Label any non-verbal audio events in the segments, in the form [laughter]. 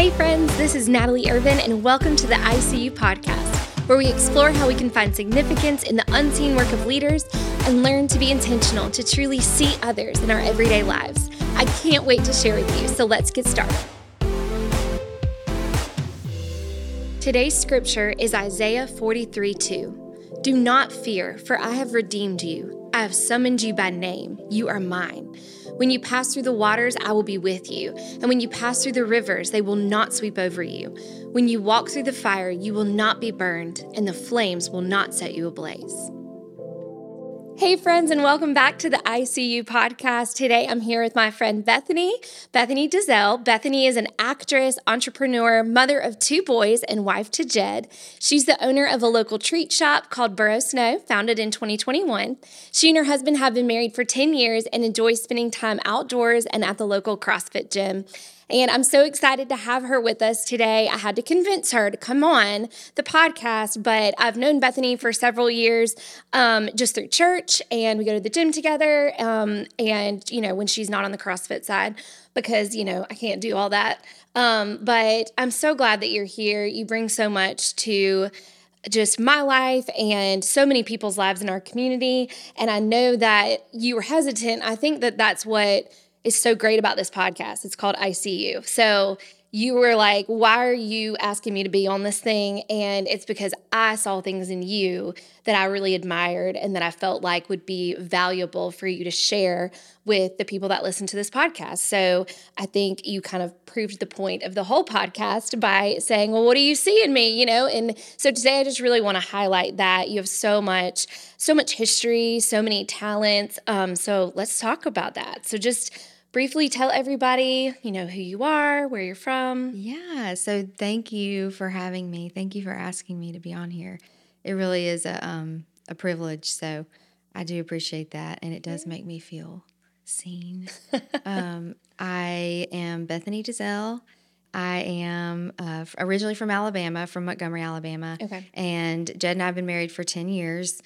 Hey, friends, this is Natalie Irvin, and welcome to the ICU podcast, where we explore how we can find significance in the unseen work of leaders and learn to be intentional to truly see others in our everyday lives. I can't wait to share with you, so let's get started. Today's scripture is Isaiah 43 2. Do not fear, for I have redeemed you. I have summoned you by name. You are mine. When you pass through the waters, I will be with you. And when you pass through the rivers, they will not sweep over you. When you walk through the fire, you will not be burned, and the flames will not set you ablaze. Hey, friends, and welcome back to the ICU podcast. Today I'm here with my friend Bethany, Bethany DeZelle. Bethany is an actress, entrepreneur, mother of two boys, and wife to Jed. She's the owner of a local treat shop called Boro Sno, founded in 2021. She and her husband have been married for 10 years and enjoy spending time outdoors and at the local CrossFit gym. And I'm so excited to have her with us today. I had to convince her to come on the podcast, but I've known Bethany for several years um, just through church, and we go to the gym together. Um, and, you know, when she's not on the CrossFit side, because, you know, I can't do all that. Um, but I'm so glad that you're here. You bring so much to just my life and so many people's lives in our community. And I know that you were hesitant. I think that that's what is so great about this podcast. It's called ICU. So you were like, why are you asking me to be on this thing? And it's because I saw things in you that I really admired and that I felt like would be valuable for you to share with the people that listen to this podcast. So I think you kind of proved the point of the whole podcast by saying, well, what do you see in me? You know, and so today I just really want to highlight that you have so much, so much history, so many talents. Um, so let's talk about that. So just briefly tell everybody, you know, who you are, where you're from. Yeah. So thank you for having me. Thank you for asking me to be on here. It really is a um, a privilege. So I do appreciate that, and it does make me feel seen. [laughs] um, I am Bethany DeZelle. I am uh, originally from Alabama, from Montgomery, Alabama. Okay. And Jed and I have been married for 10 years.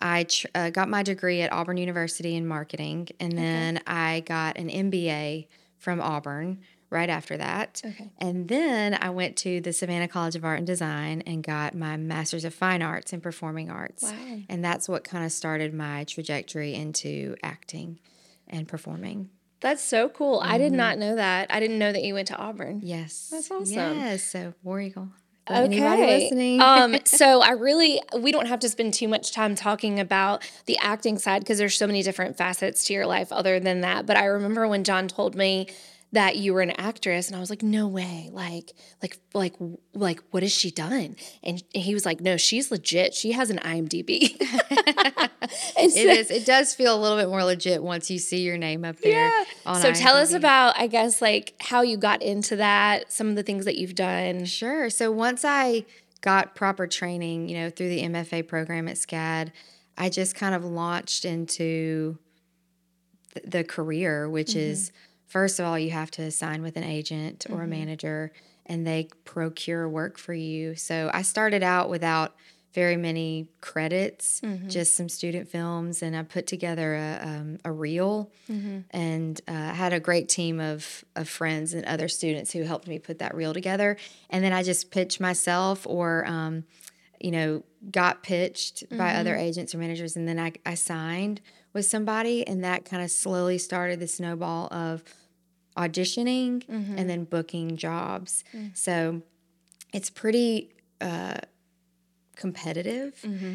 I tr- uh, got my degree at Auburn University in marketing, and then okay. I got an MBA from Auburn right after that. Okay. And then I went to the Savannah College of Art and Design and got my Master's of Fine Arts in Performing Arts. Wow. And that's what kind of started my trajectory into acting and performing. That's so cool. Mm-hmm. I did mm-hmm. not know that. I didn't know that you went to Auburn. Yes. That's awesome. Yes. So War Eagle okay. anybody listening. um, [laughs] so I really, we don't have to spend too much time talking about the acting side because there's so many different facets to your life other than that. But I remember when John told me that you were an actress. And I was like no way. Like like like like what has she done? And he was like no she's legit. She has an IMDb. [laughs] It so, is. It does feel a little bit more legit once you see your name up there yeah. so IMDb. tell us about I guess like how you got into that some of the things that you've done. Sure. So once I got proper training you know through the MFA program at SCAD I just kind of launched into the career which mm-hmm. is First of all, you have to sign with an agent or mm-hmm. a manager and they procure work for you. So I started out without very many credits, mm-hmm. just some student films, and I put together a, um, a reel mm-hmm. and uh, had a great team of, of friends and other students who helped me put that reel together. And then I just pitched myself or, um, you know, got pitched mm-hmm. by other agents or managers, and then I, I signed with somebody, and that kind of slowly started the snowball of auditioning mm-hmm. and then booking jobs. Mm-hmm. So it's pretty uh, competitive. Mm-hmm.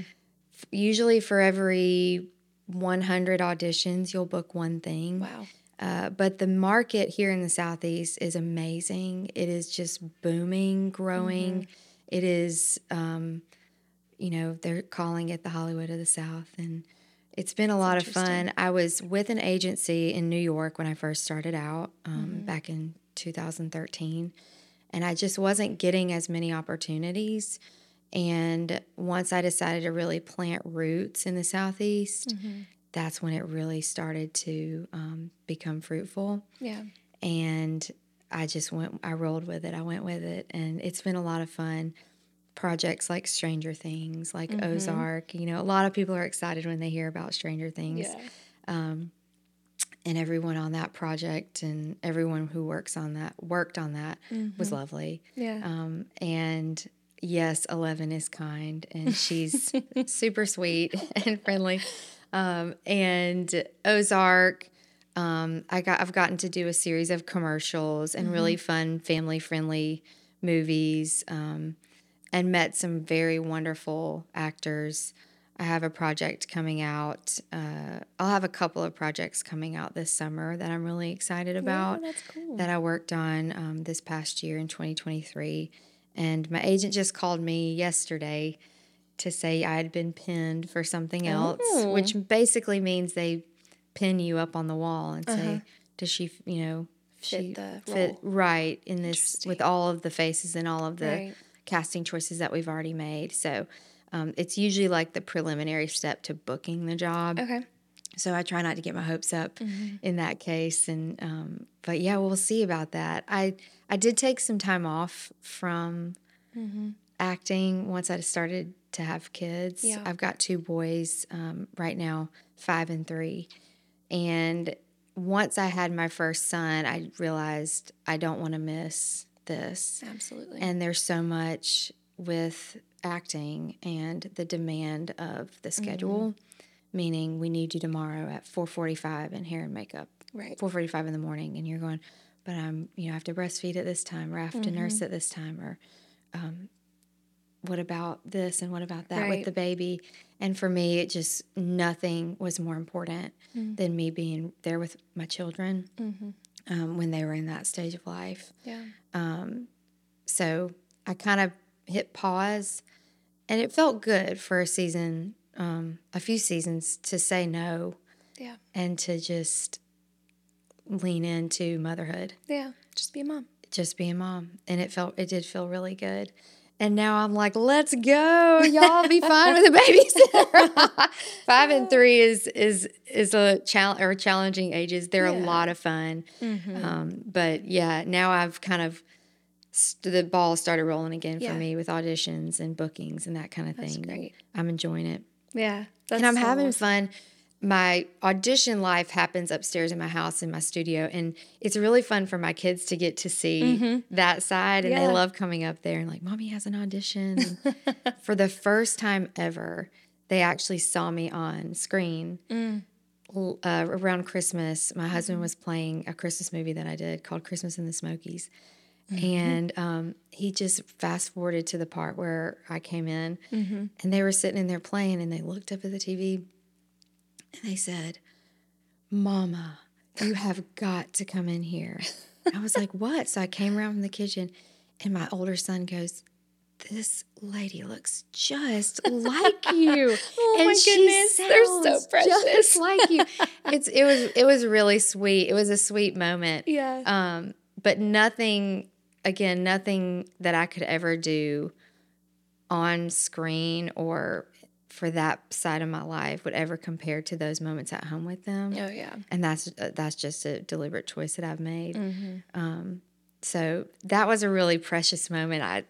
Usually, for every 100 auditions, you'll book one thing. Wow. Uh, but the market here in the Southeast is amazing. It is just booming, growing. Mm-hmm. It is, um, you know, they're calling it the Hollywood of the South. And it's been a lot of fun. I was with an agency in New York when I first started out um, mm-hmm. back in 2013, and I just wasn't getting as many opportunities. And once I decided to really plant roots in the Southeast, mm-hmm. that's when it really started to um, become fruitful. Yeah. And I just went, I rolled with it. I went with it, and it's been a lot of fun projects like Stranger Things, like mm-hmm. Ozark. You know, a lot of people are excited when they hear about Stranger Things. Yeah. Um, and everyone on that project and everyone who works on that worked on that was Mm-hmm. lovely. Yeah. Um, and yes, Eleven is kind and she's [laughs] super sweet and friendly. Um, and Ozark, um, I got I've gotten to do a series of commercials and really fun family friendly movies, um, and met some very wonderful actors. I have a project coming out. Uh, I'll have a couple of projects coming out this summer that I'm really excited about that's cool. that I worked on um, this past year in 2023. And my agent just called me yesterday to say I had been pinned for something else, Oh. which basically means they pin you up on the wall and say, "Does she, you know, Uh-huh. Fit she the fit role." right in this with all of the faces and all of the Right. Casting choices that we've already made?" So. Um, it's usually like the preliminary step to booking the job. Okay. So I try not to get my hopes up Mm-hmm. in that case. And um, but yeah, we'll see about that. I I did take some time off from Mm-hmm. acting once I started to have kids. Yeah. I've got two boys um, right now, five and three, and once I had my first son, I realized I don't want to miss this. Absolutely. And there's so much with acting and the demand of the Mm-hmm. schedule, meaning we need you tomorrow at 4:45 in hair and makeup, right. 4:45 in the morning, and you're going, but I'm, you know, I have to breastfeed at this time, or I have to nurse Mm-hmm. at this time, or um, what about this and what about that Right. with the baby? And for me, it just nothing was more important Mm. than me being there with my children Mm-hmm. um, when they were in that stage of life. Yeah. So I kind of hit pause, and it felt good for a season, um, a few seasons, to say no Yeah. and to just lean into motherhood, Yeah. Just be a mom. just be a mom. And it felt, it did feel really good. And now I'm like, let's go, y'all be fine with a babysitter. [laughs] Five and [laughs] three is is is a challenge or challenging ages. They're a lot of fun. Mm-hmm. Um, but yeah, now I've kind of st- the ball started rolling again for Yeah. me with auditions and bookings and that kind of That's thing. great. I'm enjoying it, Yeah. That's and I'm so having awesome. fun. My audition life happens upstairs in my house in my studio, and it's really fun for my kids to get to see that side. And Mm-hmm. Yeah. they love coming up there and like, "Mommy has an audition." [laughs] For the first time ever, they actually saw me on screen Mm. uh, around Christmas, my husband was playing a Christmas movie that I did called Christmas in the Smokies. And um, he just fast forwarded to the part where I came in, and they were sitting in there playing, and they looked up at the TV and they said, Mama, you have got to come in here. I was like, What? So I came around from the kitchen, and my older son goes, this lady looks just like you. [laughs] Oh and my goodness, they're so precious. Just [laughs] like you. It's it was it was really sweet. It was a sweet moment. Yeah. Um, but nothing again, nothing that I could ever do on screen or for that side of my life would ever compare to those moments at home with them. oh yeah. And that's uh, that's just a deliberate choice that I've made. Mm-hmm. Um, so that was a really precious moment. I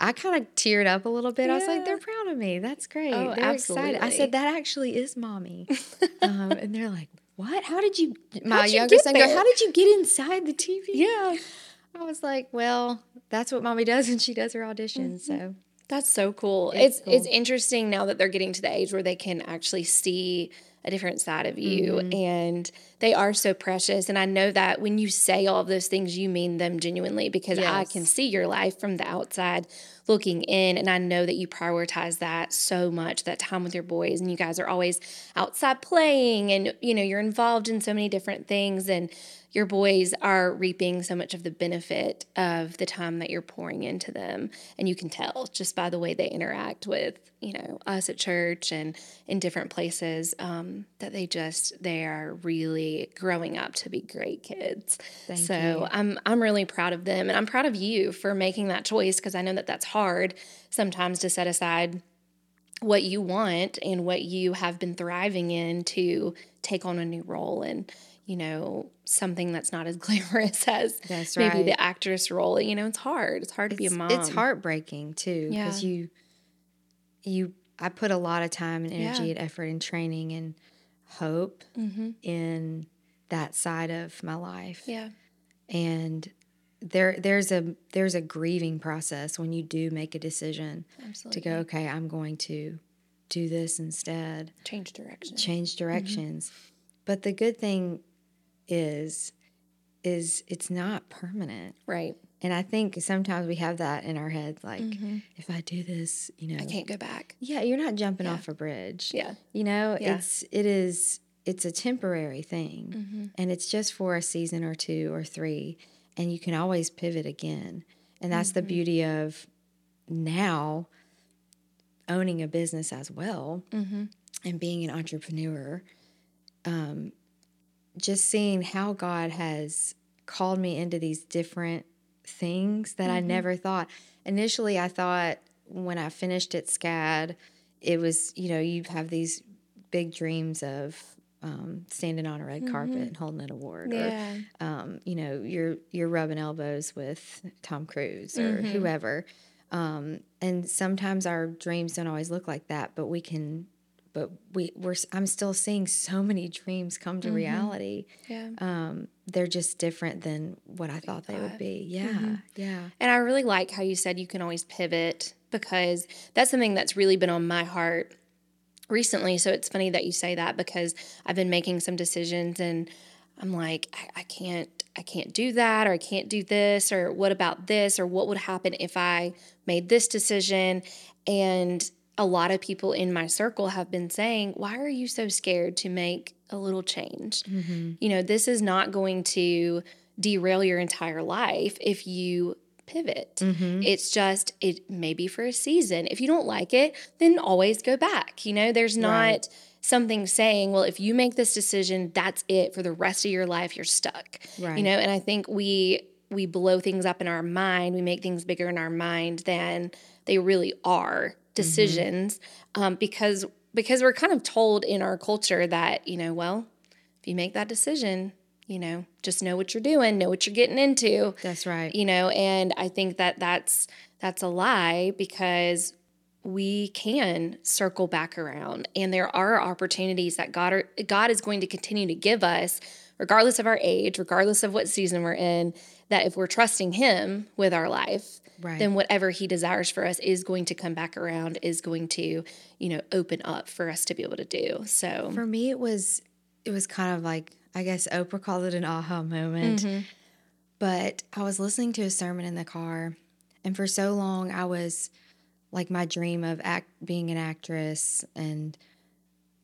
I kind of teared up a little bit. I was like, they're proud of me. That's great. Oh, they're excited. I said, that actually is mommy. [laughs] um, and they're like, what? How did you? My How'd you younger son go, how did you get inside the TV? Yeah. I was like, well, that's what mommy does when she does her auditions. So That's so cool. It's It's it's, interesting now that they're getting to the age where they can actually see a different side of you Mm-hmm. and they are so precious. And I know that when you say all of those things you mean them genuinely because I can see your life from the outside looking in. And I know that you prioritize that so much that time with your boys. And you guys are always outside playing and you know you're involved in so many different things. And your boys are reaping so much of the benefit of the time that you're pouring into them. And you can tell just by the way they interact with you know us at church and in different places um, that they just they are really growing up to be great kids. Thank so you. i'm i'm really proud of them. And i'm proud of you for making that choice because i know that that's hard sometimes to set aside what you want and what you have been thriving in to take on a new role. And you know something that's not as [laughs] glamorous as That's maybe right. the actress role you know it's hard it's hard to be a mom it's heartbreaking too because Yeah. you you I put a lot of time and energy Yeah. and effort and training and hope mm-hmm. in that side of my life. Yeah. And there there's a there's a grieving process when you do make a decision Absolutely. to go, okay, I'm going to do this instead. change direction. change directions. But the good thing is is it's not permanent. Right. And I think sometimes we have that in our heads like if I do this, you know, I can't go back. yeah, you're not jumping off a bridge. Yeah. You know, Yeah. it's it is it's a temporary thing Mm-hmm. and it's just for a season or two or three and you can always pivot again. And that's the Mm-hmm. beauty of now owning a business as well Mm-hmm. and being an entrepreneur. Um, just seeing how God has called me into these different things that I never thought. Initially, I thought when I finished at SCAD, it was, you know, you have these big dreams of um, standing on a red carpet and holding an award, Yeah. or um, you know, you're you're rubbing elbows with Tom Cruise or whoever. Um, and sometimes our dreams don't always look like that, but we can. But we we're I'm still seeing so many dreams come to reality. Yeah. Um, they're just different than what I thought they would be. Yeah, yeah. And I really like how you said you can always pivot because that's something that's really been on my heart recently. So it's funny that you say that because I've been making some decisions and I'm like, I, I can't, I can't do that, or I can't do this, or what about this, or what would happen if I made this decision? And a lot of people in my circle have been saying, Why are you so scared to make a little change? Mm-hmm. You know, this is not going to derail your entire life if you pivot. Mm-hmm. It's just it may be for a season. If you don't like it, then always go back. You know, there's not Right. something saying, well, if you make this decision, that's it for the rest of your life, you're stuck. Right. You know, and I think we we blow things up in our mind, we make things bigger in our mind than they really are decisions um, because because we're kind of told in our culture that, you know, well, if you make that decision, you know, just know what you're doing, know what you're getting into. That's right. you know and i think that that's that's a lie because we can circle back around and there are opportunities that god are, god is going to continue to give us regardless of our age regardless of what season we're in that if we're trusting him with our life Right. then whatever he desires for us is going to come back around is going to you know open up for us to be able to do so For me, it was it was kind of like I guess Oprah called it an aha moment. But I was listening to a sermon in the car, and for so long I was like my dream of act being an actress and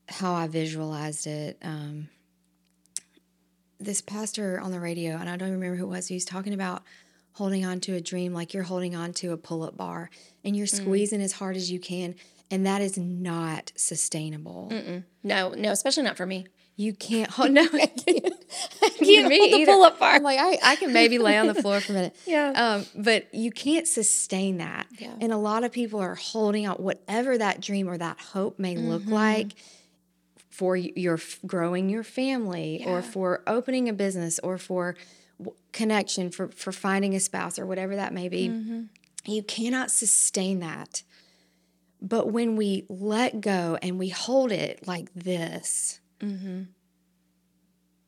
how I visualized it. Um, this pastor on the radio, and I don't remember who it was, he was talking about holding on to a dream like you're holding on to a pull up bar and you're squeezing as hard as you can. And that is not sustainable. no no especially not for me You can't [laughs] hold no. [laughs] I can't, can't hold [laughs] the pull-up bar. I'm like I, I can maybe lay on the floor for a minute. Yeah. Um, but you can't sustain that. Yeah. And a lot of people are holding out whatever that dream or that hope may look Mm-hmm. like for your growing your family or for opening a business or for connection for for finding a spouse or whatever that may be. Mm-hmm. You cannot sustain that. But when we let go and we hold it like this, mm-hmm.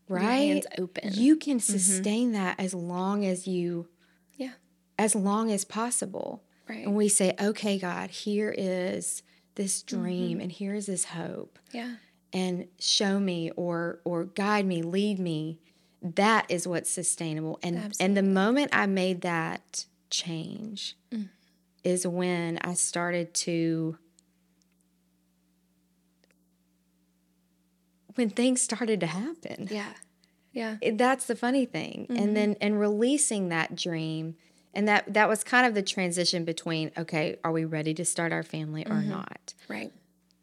right? Your hands open. You can mm-hmm. sustain that as long as you, yeah as long as possible. Right. And we say, okay, God, here is this mm-hmm. dream and here is this hope yeah and show me or or guide me, lead me. That is what's sustainable. And and the moment I made that change mm. is when I started to when things started to happen. Yeah. Yeah. It- that's the funny thing and mm-hmm. then and releasing that dream and that that was kind of the transition between okay are we ready to start our family or mm-hmm. not Right.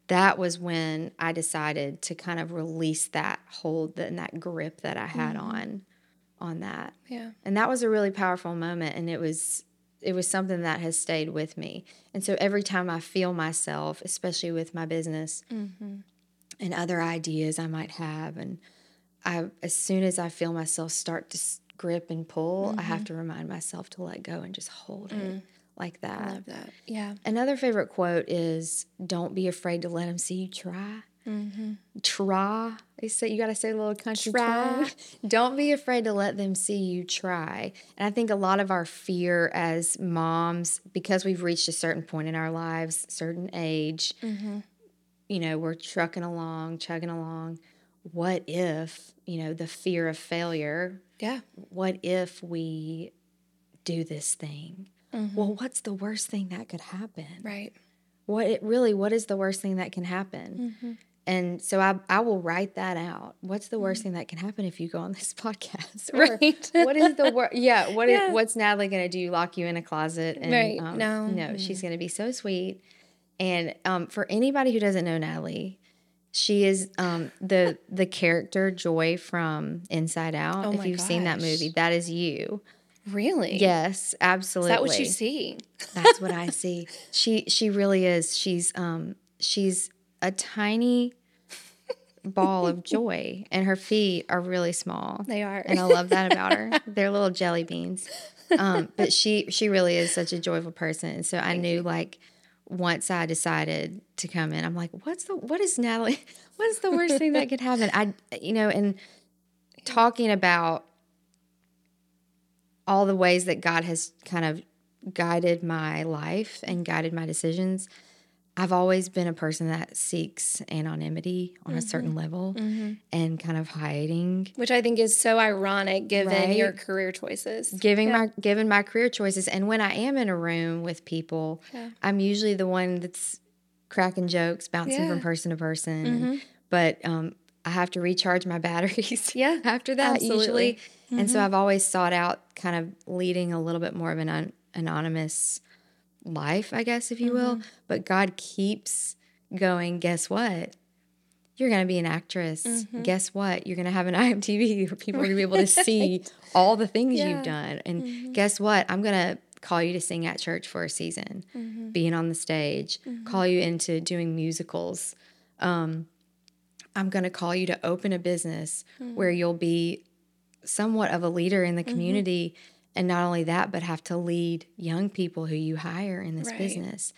That was when i decided to kind of release that hold and that grip that i had mm-hmm. on on that. Yeah. and that was a really powerful moment and it was it was something that has stayed with me. And so every time i feel myself especially with my business mm-hmm. and other ideas i might have and i as soon as i feel myself start to grip and pull i have mm-hmm. to remind myself to let go and just hold it mm. Like that Love that. Yeah. another favorite quote is don't be afraid to let them see you try mm-hmm. Try. They say you got to say a little country Try. try. [laughs] Don't be afraid to let them see you try. And I think a lot of our fear as moms, because we've reached a certain point in our lives, certain age, mm-hmm. you know, we're trucking along, chugging along. What if, you know, the fear of failure Yeah. what if we do this thing? Well, what's the worst thing that could happen? Right. What it really what is the worst thing that can happen? And so I I will write that out. What's the worst thing that can happen if you go on this [laughs] podcast? [laughs] Right. what is the worst? Yeah. What is- Yeah. what's Natalie going to do? Lock you in a closet? And, Right. um, No. No. She's going to be so sweet. And um, for anybody who doesn't know Natalie, she is um, the [laughs] the character Joy from Inside Out. Oh if you've seen that movie, that is you. Really? Yes, absolutely. Is that what you see? That's what I [laughs] see. She she really is. She's um she's a tiny ball of joy and her feet are really small. They are. And I love that about her. [laughs] They're little jelly beans. Um but she she really is such a joyful person. And so I knew like once I decided to come in, I'm like, what's the what is Natalie? [laughs] What is the worst thing that could happen? I you know, and talking about all the ways that God has kind of guided my life and guided my decisions, I've always been a person that seeks anonymity on a mm-hmm. certain level mm-hmm. and kind of hiding, Which I think is so ironic given Right. your career choices. giving my given my career choices. And when I am in a room with people, Yeah. I'm usually the one that's cracking jokes, bouncing Yeah. from person to person. and- but um, I have to recharge my batteries. [laughs] Yeah, after that absolutely. usually. And so mm-hmm. I've always sought out kind of leading a little bit more of an un- anonymous life, I guess, if you will. Mm-hmm. But God keeps going, guess what? You're going to be an actress. Mm-hmm. Guess what? You're going to have an [laughs] IMTV where people are going to be able to see all the things Yeah. you've done. And guess what? I'm going to call you to sing at church for a season, being on the stage, call you into doing musicals. Um, I'm going to call you to open a business mm-hmm. where you'll be somewhat of a leader in the mm-hmm. community. And not only that, but have to lead young people who you hire in this Right. business.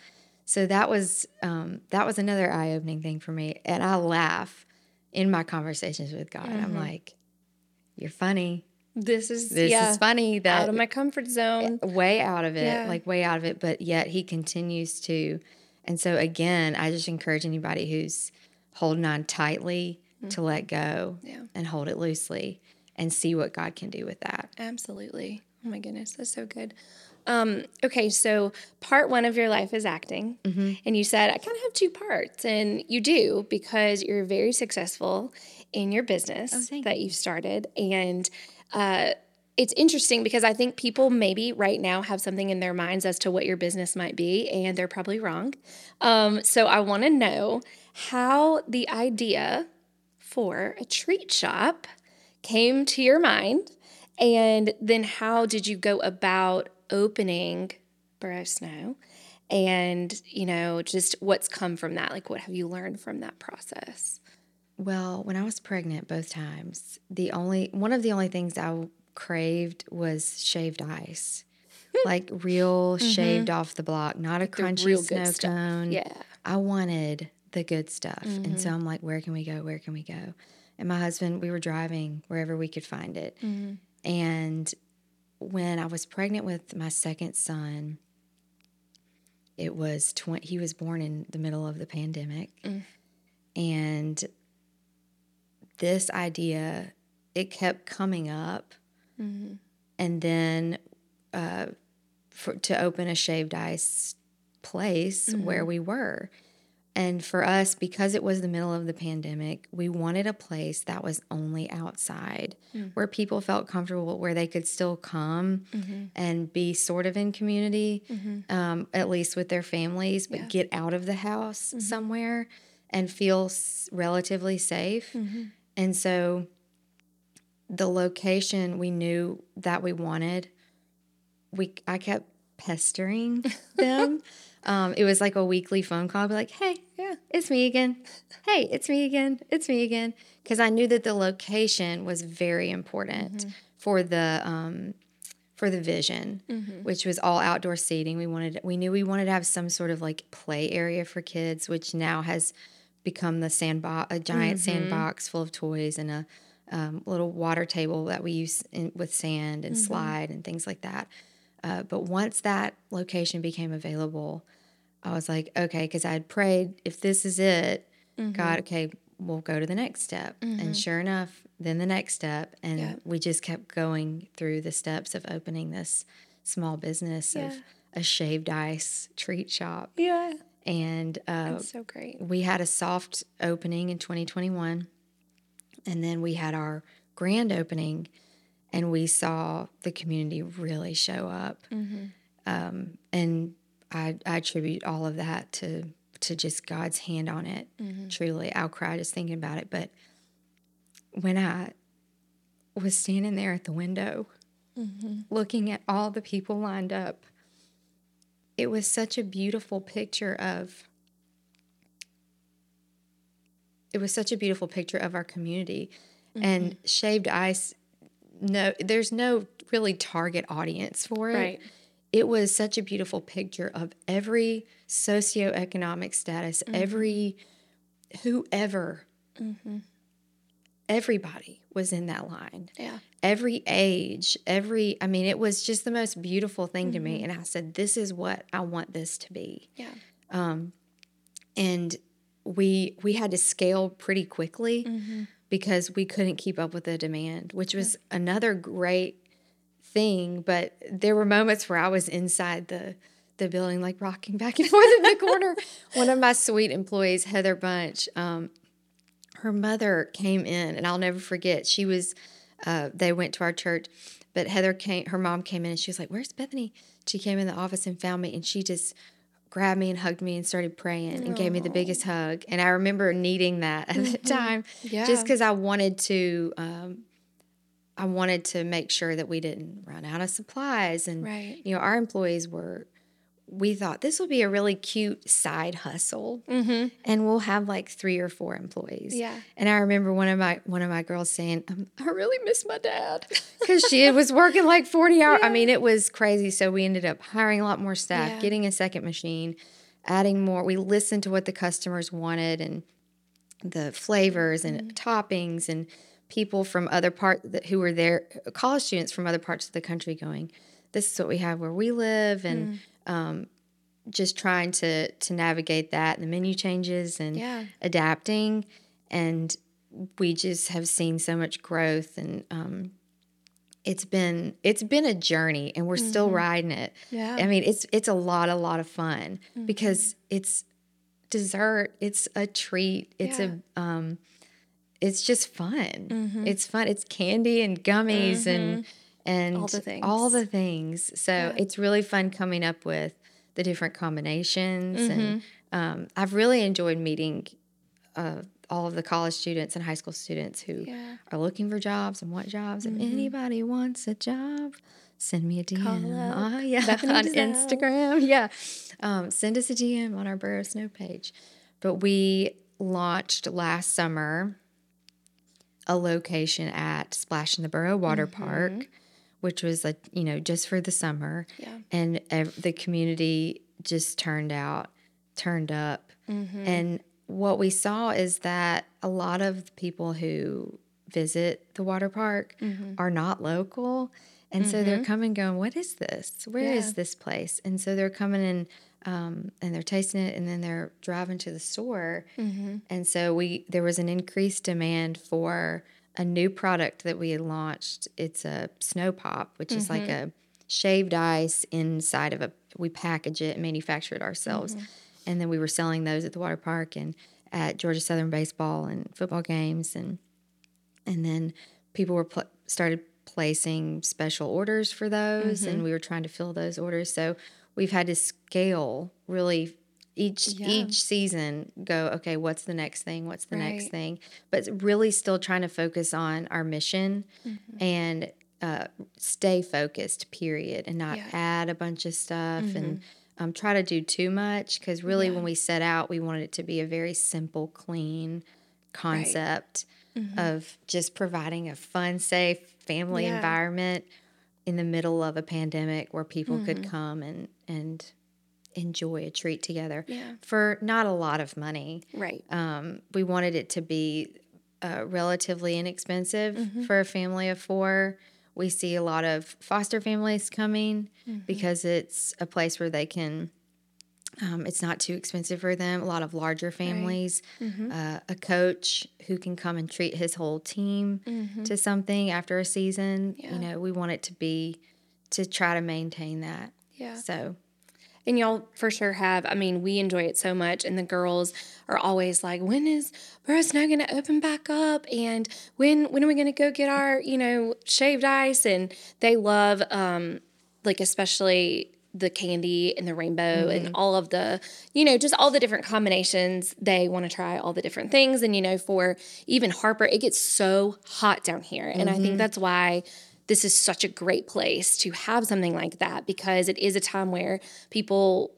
So that was um, that was another eye opening thing for me. And I laugh in my conversations with God. I'm mm-hmm. like, "You're funny. This is This yeah, is funny." That out of my comfort zone. Eh, way out of it, Yeah. like way out of it, but yet he continues to. And so again, I just encourage anybody who's holding on tightly to let go Yeah. and hold it loosely and see what God can do with that. Absolutely. Oh my goodness, that's so good. Um, okay, so part one of your life is acting, and you said I kind of have two parts, and you do because you're very successful in your business thank that you've started, and uh, it's interesting because I think people maybe right now have something in their minds as to what your business might be, and they're probably wrong. Um, so I want to know how the idea for a treat shop came to your mind and then how did you go about opening Boro Sno? And, you know, just what's come from that? Like, what have you learned from that process? Well, when I was pregnant both times, the only one of the only things I craved was shaved ice. [laughs] like real shaved off the block, not a crunchy snow cone. Yeah. I wanted the good stuff. And so I'm like, where can we go? Where can we go? And my husband, we were driving wherever we could find it. And when I was pregnant with my second son, it was 20, he was born in the middle of the pandemic. And this idea, it kept coming up. Mm-hmm. And then uh, for, to open a shaved ice place mm-hmm. where we were. And for us, because it was the middle of the pandemic, we wanted a place that was only outside hmm. where people felt comfortable, where they could still come mm-hmm. and be sort of in community, um, at least with their families, but get out of the house somewhere and feel s- relatively safe. And so the location we knew that we wanted, we I kept pestering [laughs] them. um, it was like a weekly phone call. I'd be like, "Hey, Yeah. it's me again. Hey, it's me again. It's me again." Because I knew that the location was very important for the um, for the vision, which was all outdoor seating. We wanted we knew we wanted to have some sort of like play area for kids, which now has become the sandbox, a giant sandbox full of toys and a um, little water table that we use in, with sand and slide and things like that. Uh, but once that location became available, I was like, okay, because I had prayed, if this is it, God, okay, we'll go to the next step. And sure enough, then the next step. And Yeah. we just kept going through the steps of opening this small business Yeah. of a shaved ice treat shop. Yeah. And uh, That's so great. we had a soft opening in 2021 and then we had our grand opening and we saw the community really show up. Mm-hmm. Um, and I, I attribute all of that to to just god's hand on it. Mm-hmm. Truly i'll cry just thinking about it but when i was standing there at the window mm-hmm. looking at all the people lined up it was such a beautiful picture of it was such a beautiful picture of our community and mm-hmm. shaved ice no there's no really target audience for it Right. it was such a beautiful picture of every socioeconomic status mm-hmm. every whoever mm-hmm. everybody was in that line Yeah. every age, every, I mean, it was just the most beautiful thing to me. And I said, this is what I want this to be. Yeah. Um, and we, we had to scale pretty quickly because we couldn't keep up with the demand, which was another great thing. But there were moments where I was inside the, the building, like rocking back and [laughs] forth in the corner. One of my sweet employees, Heather Bunch, um, her mother came in, and I'll never forget. She was, uh, they went to our church, but Heather came, her mom came in, and she was like, "Where's Bethany?" She came in the office and found me, and she just grabbed me and hugged me and started praying and gave me the biggest hug. And I remember needing that at the time, Yeah. just because I wanted to. Um, I wanted to make sure that we didn't run out of supplies, and Right. you know, our employees were. We thought this will be a really cute side hustle, mm-hmm. and we'll have like three or four employees. Yeah. And I remember one of my one of my girls saying, um, "I really miss my dad," [laughs] because she was working like forty hours. I mean, it was crazy. So we ended up hiring a lot more staff, Yeah. getting a second machine, adding more. We listened to what the customers wanted and the flavors and mm-hmm. toppings and people from other parts who were there, college students from other parts of the country, going, "This is what we have where we live," and mm. Um, just trying to to navigate that and the menu changes and Yeah. adapting. And we just have seen so much growth and um, it's been it's been a journey and we're still riding it. Yeah. i mean it's it's a lot a lot of fun because it's dessert it's a treat it's Yeah. a um it's just fun. It's fun it's candy and gummies and and All the things. all the things so it's really fun coming up with the different combinations and um, i've really enjoyed meeting uh, all of the college students and high school students who Yeah. are looking for jobs and want jobs. If anybody wants a job, send me a DM. up Uh, [laughs] yeah, Bethany [laughs] on. Instagram. [laughs] Yeah, um, send us a DM on our Boro Sno page. But we launched last summer a location at Splash in the Boro Water Park, which was like you know just for the summer, Yeah. and ev- the community just turned out, turned up, mm-hmm. and what we saw is that a lot of the people who visit the water park mm-hmm. are not local. And so they're mm-hmm. coming going, what is this? Where is Yeah. this place? And so they're coming in um, and they're tasting it and then they're driving to the store. And so we there was an increased demand for a new product that we had launched. It's a snow pop, which is like mm-hmm. a shaved ice inside of a we package it and manufacture it ourselves. Mm-hmm. And then we were selling those at the water park and at Georgia Southern baseball and football games. And and then people were pl- started placing special orders for those mm-hmm. and we were trying to fill those orders. So we've had to scale really each Yeah. each season go okay what's the next thing what's the next thing but really still trying to focus on our mission Mm-hmm. and uh, stay focused period and not Yeah. Mm-hmm. add a bunch of stuff and um, try to do too much because really when we set out we wanted it to be a very simple clean concept of just providing a fun safe family Mm-hmm. Yeah. environment in the middle of a pandemic where people could Mm-hmm. come and and enjoy a treat together Yeah. for not a lot of money. Right. Um, we wanted it to be uh, relatively inexpensive Mm-hmm. for a family of four. We see a lot of foster families coming Mm-hmm. because it's a place where they can. Um, it's not too expensive for them. A lot of larger families, Mm-hmm. uh, a coach who can come and treat his whole team Mm-hmm. to something after a season. You know, we want it to be to try to maintain that. Yeah. So And y'all for sure have. I mean, we enjoy it so much. And the girls are always like, when is Boro Sno going to open back up? And when when are we going to go get our, you know, shaved ice? And they love, um, like, especially the candy and the rainbow and all of the, you know, just all the different combinations. They want to try all the different things. And, you know, for even Harper, it gets so hot down here. And I think that's why this is such a great place to have something like that because it is a time where people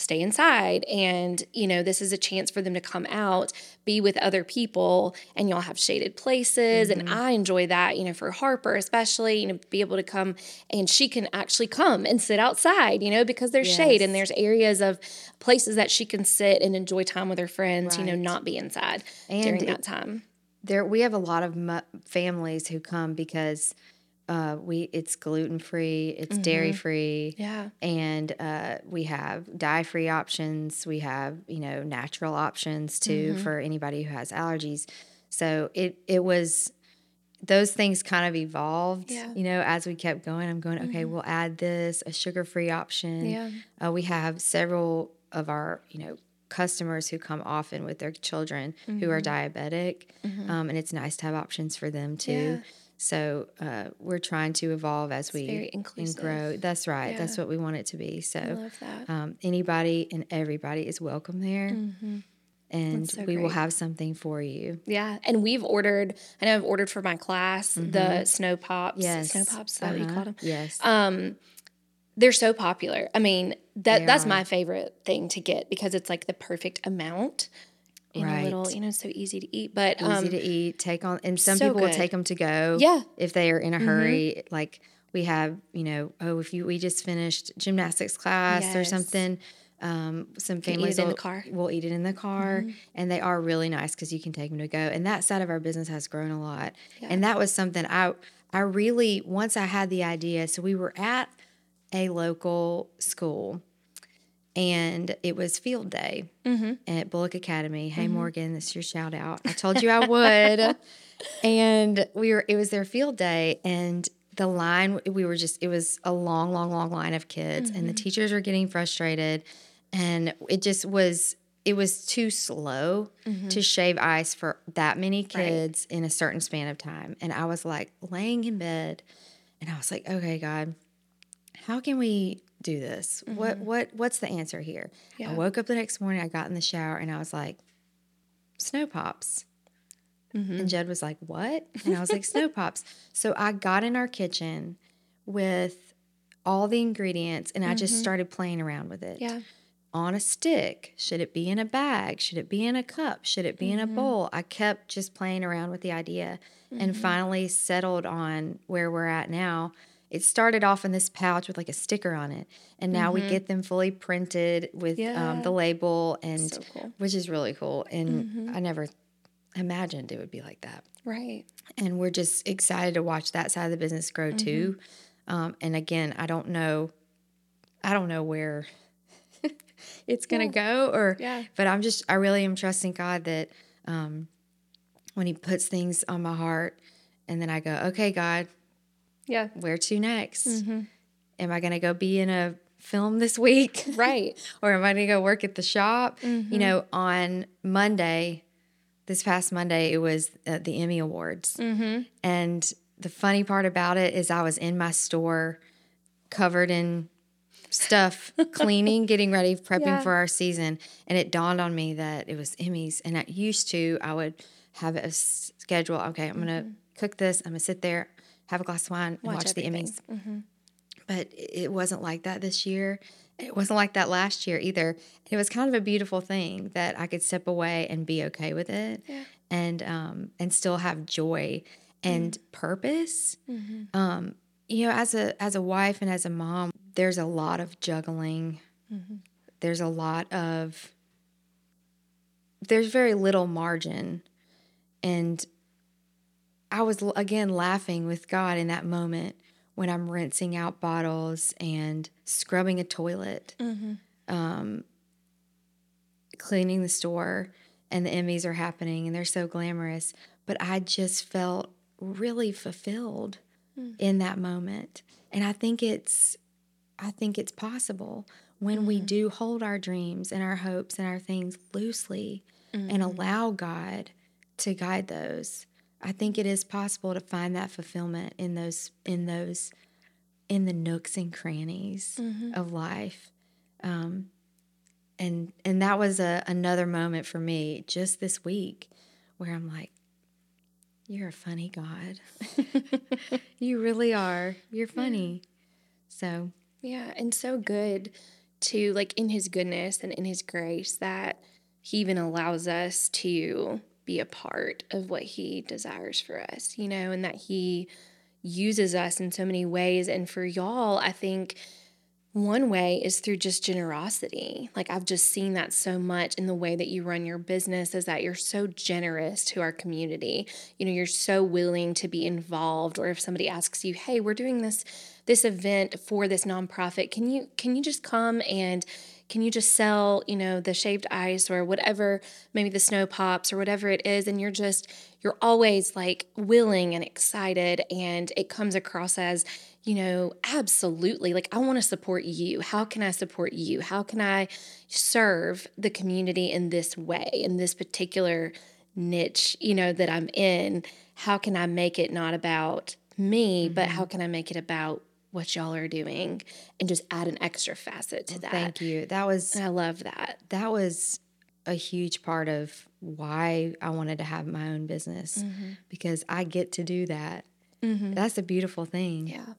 stay inside and you know this is a chance for them to come out be with other people and y'all have shaded places. And mm-hmm. i enjoy that you know for harper especially you know be able to come and she can actually come and sit outside you know because there's shade and there's areas of places that she can sit and enjoy time with her friends you know not be inside And during it- that time. there we have a lot of mu- families who come because uh, we it's gluten free, it's dairy free, yeah and uh, we have dye free options. We have you know natural options too for anybody who has allergies. So it it was those things kind of evolved. Yeah. You know, as we kept going, I'm going okay. We'll add this a sugar free option. Yeah. Uh, we have several of our you know customers who come often with their children who are diabetic, um, and it's nice to have options for them too. Yeah. So uh, we're trying to evolve as we very and grow. That's right. That's what we want it to be. So um, anybody and everybody is welcome there, and Mm-hmm. That's so we will have something for you. Yeah, and we've ordered. I know I've ordered for my class the snow pops. Mm-hmm. Yes, snow pops. Is that what you Uh-huh. called them? Yes, Um, they're so popular. I mean, that They that's are. my favorite thing to get because it's like the perfect amount and a little, Right. you know, so easy to eat. But easy um, to eat. Take on, and some so people will take them to go. Yeah. if they are in a hurry. Like we have, you know, oh, if you we just finished gymnastics class or something. Um, some families in will, car. Mm-hmm. will eat it in the car, and they are really nice because you can take them to go. And that side of our business has grown a lot, and that was something I I really once I had the idea. So we were at a local school, and it was field day Mm-hmm. at Bulloch Academy. Hey mm-hmm. Morgan, this is your shout out. I told you I [laughs] would. and we were it was their field day and the line we were just it was a long long long line of kids and the mm-hmm. teachers were getting frustrated and it just was it was too slow mm-hmm. to shave ice for that many kids in a certain span of time and i was like laying in bed and i was like okay god how can we do this what mm-hmm. what what's the answer here Yeah. i woke up the next morning i got in the shower and i was like snow pops and mm-hmm. Jed was like, What? And I was like, Snow [laughs] Pops. So I got in our kitchen with all the ingredients and I just mm-hmm. started playing around with it. yeah, On a stick. Should it be in a bag? Should it be in a cup? Should it be in a bowl? I kept just playing around with the idea and finally settled on where we're at now. It started off in this pouch with like a sticker on it, and now we get them fully printed with um, the label, and So cool. which is really cool. And I never imagined it would be like that right. and we're just excited to watch that side of the business grow too. Um, and again, I don't know, I don't know where [laughs] it's gonna go, or Yeah. but I'm just, I really am trusting God that um, when He puts things on my heart, and then I go, okay, God, Yeah, where to next? Am I gonna go be in a film this week? right. [laughs] or am I going to go work at the shop? You know, on Monday, this past Monday, it was uh, the Emmy Awards. Mm-hmm. And the funny part about it is, I was in my store covered in stuff, [laughs] cleaning, getting ready, prepping Yeah. for our season. And it dawned on me that it was Emmys. And I used to, I would have a schedule. Okay, I'm going to cook this, I'm going to sit there, have a glass of wine, and watch, the everything. Emmys but it wasn't like that this year. It wasn't like that last year either. It was kind of a beautiful thing that I could step away and be okay with it, Yeah. and um, and still have joy and purpose. Um, you know, as a as a wife and as a mom, there's a lot of juggling there's a lot of there's very little margin and i was again laughing with god in that moment when i'm rinsing out bottles and scrubbing a toilet mm-hmm. um, cleaning the store and the emmys are happening and they're so glamorous but i just felt really fulfilled mm. in that moment and i think it's i think it's possible when mm-hmm. we do hold our dreams and our hopes and our things loosely mm-hmm. and allow God to guide those, I think it is possible to find that fulfillment in those in those in the nooks and crannies mm-hmm. of life. Um, and and that was a, another moment for me just this week where I'm like, you're a funny God. [laughs] you really are. You're funny. Yeah. So yeah, and so good to like in his goodness and in his grace that he even allows us to be a part of what he desires for us, you know, and that he uses us in so many ways. And for y'all, I think one way is through just generosity. Like I've just seen that so much in the way that you run your business is that you're so generous to our community. You know, you're so willing to be involved or if somebody asks you, "Hey, we're doing this this event for this nonprofit. Can you can you just come and can you just sell, you know, the shaved ice or whatever, maybe the snow pops or whatever it is and you're just you're always like willing and excited and it comes across as you know, absolutely. Like, I want to support you. How can I support you? How can I serve the community in this way, in this particular niche, you know, that I'm in? How can I make it not about me, mm-hmm. but how can I make it about what y'all are doing and just add an extra facet to that? Thank you. That was, and I love that. That was a huge part of why I wanted to have my own business mm-hmm. because I get to do that. Mm-hmm. That's a beautiful thing. Yeah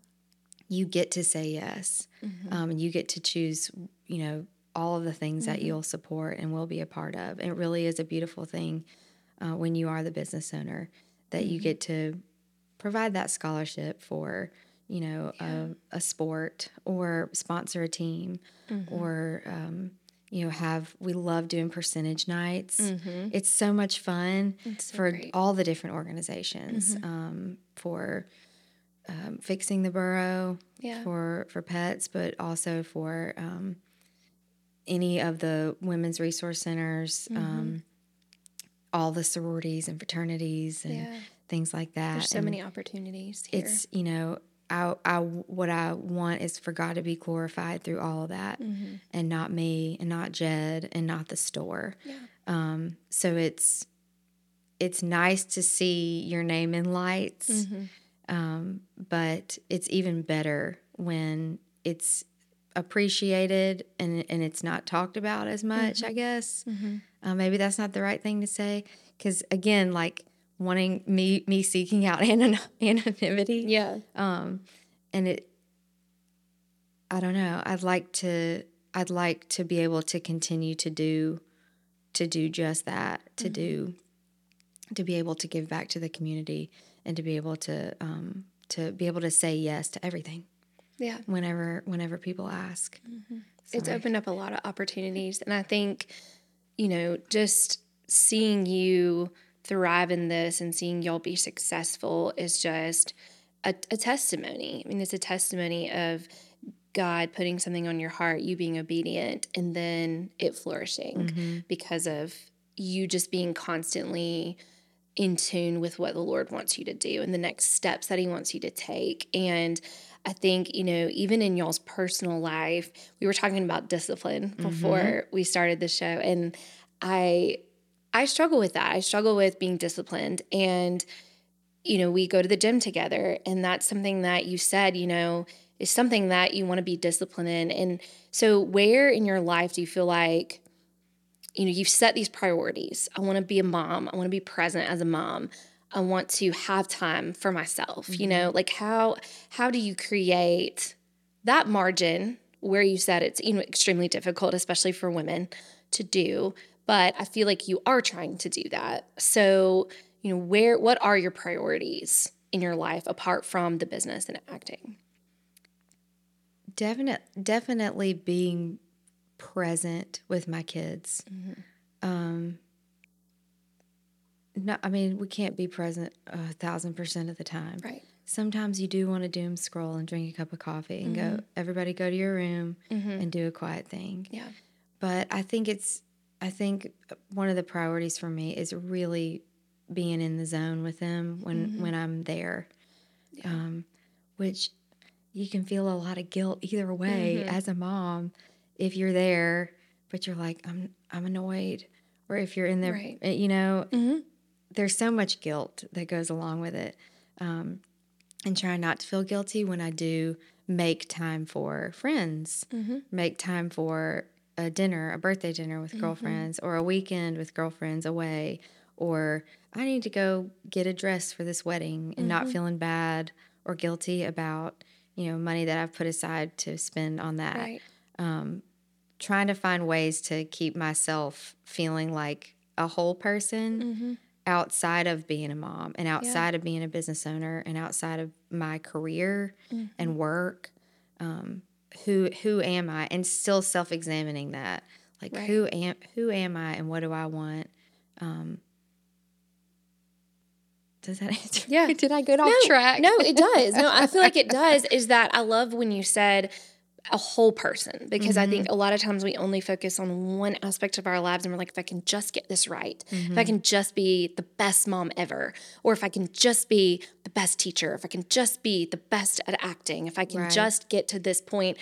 you get to say yes mm-hmm. um, and you get to choose you know all of the things mm-hmm. that you'll support and will be a part of it really is a beautiful thing uh, when you are the business owner that mm-hmm. you get to provide that scholarship for you know yeah. a, a, sport or sponsor a team mm-hmm. or um, you know have we love doing percentage nights mm-hmm. it's so much fun so for great. all the different organizations mm-hmm. um, for um, fixing the Boro yeah. for for pets, but also for um, any of the women's resource centers, mm-hmm. um, all the sororities and fraternities and yeah. things like that. There's so and many opportunities. Here. It's you know. I, I, what I want is for God to be glorified through all of that, mm-hmm. and not me, and not Jed, and not the store. Yeah. Um, so it's it's nice to see your name in lights, mm-hmm. Um, but it's even better when it's appreciated and, and it's not talked about as much, mm-hmm. I guess. Mm-hmm. Uh, maybe that's not the right thing to say. Because again, like wanting me, me seeking out [laughs] anonymity. Yeah. Um, and it, I don't know. I'd like to, I'd like to be able to continue to do, to do just that, to mm-hmm. do, to be able to give back to the community and to be able to um, to be able to say yes to everything. Yeah. Whenever whenever people ask, mm-hmm. it's opened up a lot of opportunities, and I think you know just seeing you thrive in this and seeing y'all be successful is just a, a testimony. I mean, it's a testimony of God putting something on your heart, you being obedient, and then it flourishing mm-hmm. because of you just being constantly in tune with what the Lord wants you to do and the next steps that He wants you to take. And I think, you know, even in y'all's personal life, we were talking about discipline mm-hmm. before mm-hmm. we started the show. And I I struggle with that. I struggle with being disciplined. And, you know, we go to the gym together. And that's something that you said, you know, is something that you want to be disciplined in. And so where in your life do you feel like you know, you've set these priorities. I want to be a mom. I want to be present as a mom. I want to have time for myself. Mm-hmm. You know, mm-hmm. like how how do you create that margin where you said it's you know extremely difficult, especially for women to do, but I feel like you are trying to do that. So, you know, where what are your priorities in your life apart from the business and acting? Definite, definitely being present with my kids. Mm-hmm. Um, no, I mean we can't be present a thousand percent of the time. Right. Sometimes you do want to doom scroll and drink a cup of coffee and go. Mm-hmm. Everybody go to your room mm-hmm. and do a quiet thing. Yeah. But I think it's. I think one of the priorities for me is really being in the zone with them when when I'm there, um, which you can feel a lot of guilt either way as a mom if you're there, but you're like I'm I'm annoyed, or if you're in there, Right. uh, you know, Mhm. there's so much guilt that goes along with it, um, and trying not to feel guilty when I do make time for friends, make time for a dinner, a birthday dinner with mm-hmm. girlfriends, or a weekend with girlfriends away, or I need to go get a dress for this wedding and not mm-hmm. feeling bad or guilty about you know money that I've put aside to spend on that. Right. Um, trying to find ways to keep myself feeling like a whole person mm-hmm. outside of being a mom and outside of being a business owner and outside of my career and work. Um, who who am i and still self-examining that like Right. who am who am i and what do i want um, does that [laughs] answer Yeah. did i get off no, track No, it does. No, I feel like it [laughs] does. Is that I love when you said a whole person because I think mm-hmm. a lot of times we only focus on one aspect of our lives and we're like, if I can just get this right, if I mm-hmm. can just be the best mom ever, or if I can just be the best teacher, if I can just be the best at acting, if I can Right. just get to this point.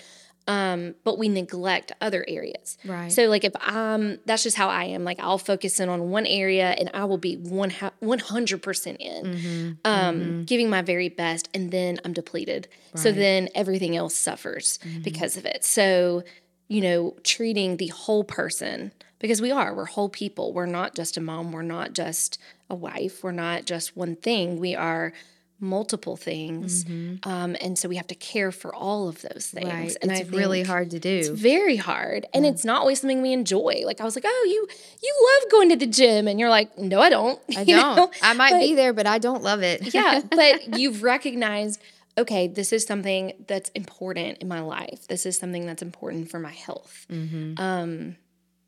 Um, but we neglect other areas. Right. So like if I'm that's just how I am. Like I'll focus in on one area and I will be one one hundred percent in, um, giving my very best, and then I'm depleted. So then everything else suffers because of it. So you know, treating the whole person because we are we're whole people. We're not just a mom. We're not just a wife. We're not just one thing. We are multiple things, um, and so we have to care for all of those things. right. And it's really hard to do. It's very hard and it's not always something we enjoy. Like i was like oh you you love going to the gym and you're like no i don't. [laughs] I you don't. know? i might But- be there but i don't love it. Yeah [laughs] but you've recognized okay this is something that's important in my life. This is something that's important for my health. Um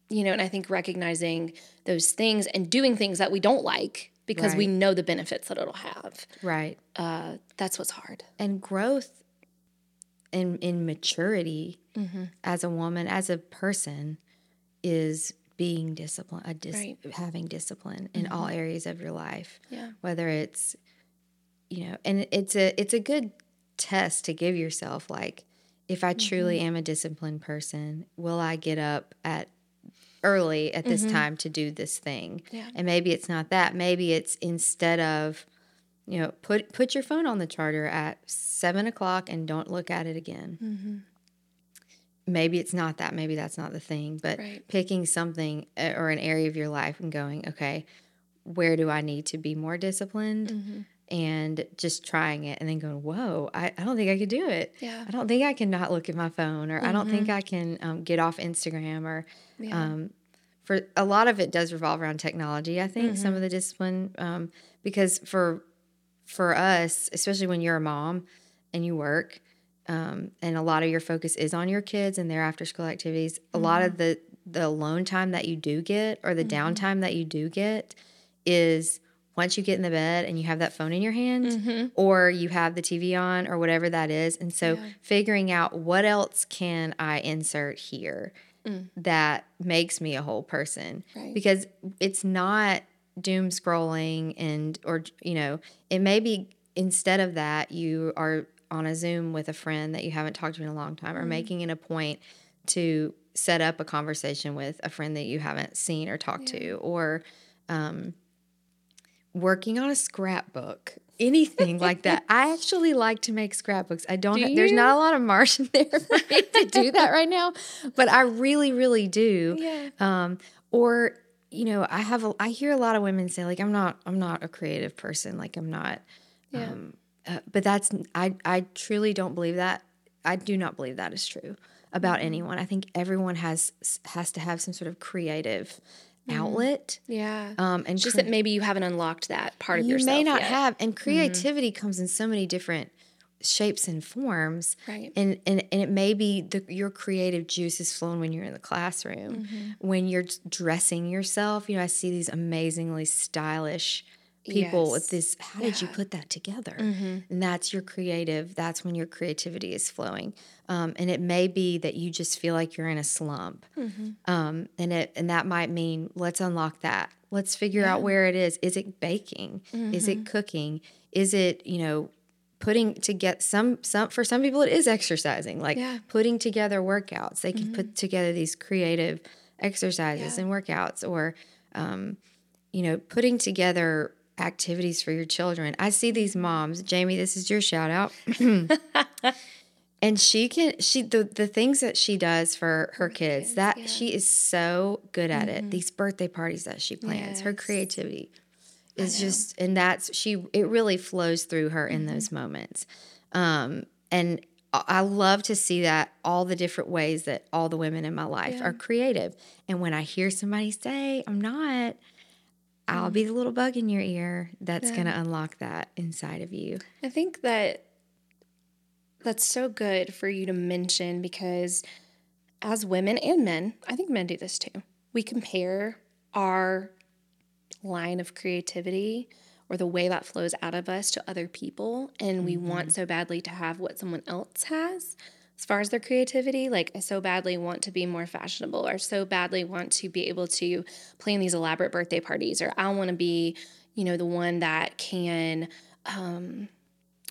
you know and i think recognizing those things and doing things that we don't like because we know the benefits that it'll have right uh that's what's hard and growth in in maturity Mm-hmm. as a woman as a person is being disciplined a dis- Right. Mm-hmm. having discipline in all areas of your life yeah whether it's you know and it's a it's a good test to give yourself like if i truly Mm-hmm. am a disciplined person will i get up at early at this time to do this thing Mm-hmm. Yeah. and maybe it's not that maybe it's instead of you know put put your phone on the charger at seven o'clock and don't look at it again Mm-hmm. maybe it's not that maybe that's not the thing but Right. picking something uh, or an area of your life and going okay where do i need to be more disciplined Mm-hmm. And just trying it and then going whoa I, I don't think i could do it. Yeah. i don't think i can not look at my phone or i don't think i can um, get off instagram or Yeah. um, for a lot of it does revolve around technology i think some of the discipline um, because for for us especially when you're a mom and you work um, and a lot of your focus is on your kids and their after school activities a lot of the the alone time that you do get or the downtime that you do get is once you get in the bed and you have that phone in your hand mm-hmm. or you have the TV on or whatever that is. And so figuring out what else can I insert here mm. that makes me a whole person. Right. because it's not doom scrolling and or you know it may be instead of that you are on a zoom with a friend that you haven't talked to in a long time or mm-hmm. making it a point to set up a conversation with a friend that you haven't seen or talked to or um, working on a scrapbook anything like that. [laughs] I actually like to make scrapbooks. I don't Do there's not a lot of margin [laughs] there for me to do that right now but i really really do. Yeah. um, or you know i have a, i hear a lot of women say like i'm not i'm not a creative person. Like i'm not Yeah. um, uh, but that's i i truly don't believe that. I do not believe that is true about Mm-hmm. anyone. I think everyone has has to have some sort of creative outlet Yeah. um and Mm-hmm. Just that maybe you haven't unlocked that part of you yourself. may not yet. have and creativity comes in so many different shapes and forms Right. and and, and it may be the, your creative juice is flowing when you're in the classroom when you're dressing yourself you know i see these amazingly stylish people with this how did you put that together? And that's your creative that's when your creativity is flowing. Um, and it may be that you just feel like you're in a slump. Um, and it and that might mean let's unlock that. Let's figure out where it is. Is it baking? Is it cooking? Is it you know putting to get some some for some people it is exercising like Yeah. putting together workouts. They can put together these creative exercises Yeah. and workouts or um, you know putting together activities for your children. I see these moms. Jamie this is your shout out. [laughs] [laughs] And she can she the the things that she does for her kids that she is so good at it. These birthday parties that she plans her creativity is just and that's she it really flows through her in those moments. Um and I I love to see that all the different ways that all the women in my life are creative. And when I hear somebody say, I'm not, I'll be the little bug in your ear that's going to unlock that inside of you. I think that that's so good for you to mention because as women and men, I think men do this too. We compare our line of creativity or the way that flows out of us to other people and we want mm-hmm. so badly to have what someone else has as far as their creativity like i so badly want to be more fashionable or so badly want to be able to plan these elaborate birthday parties or i want to be you know the one that can um,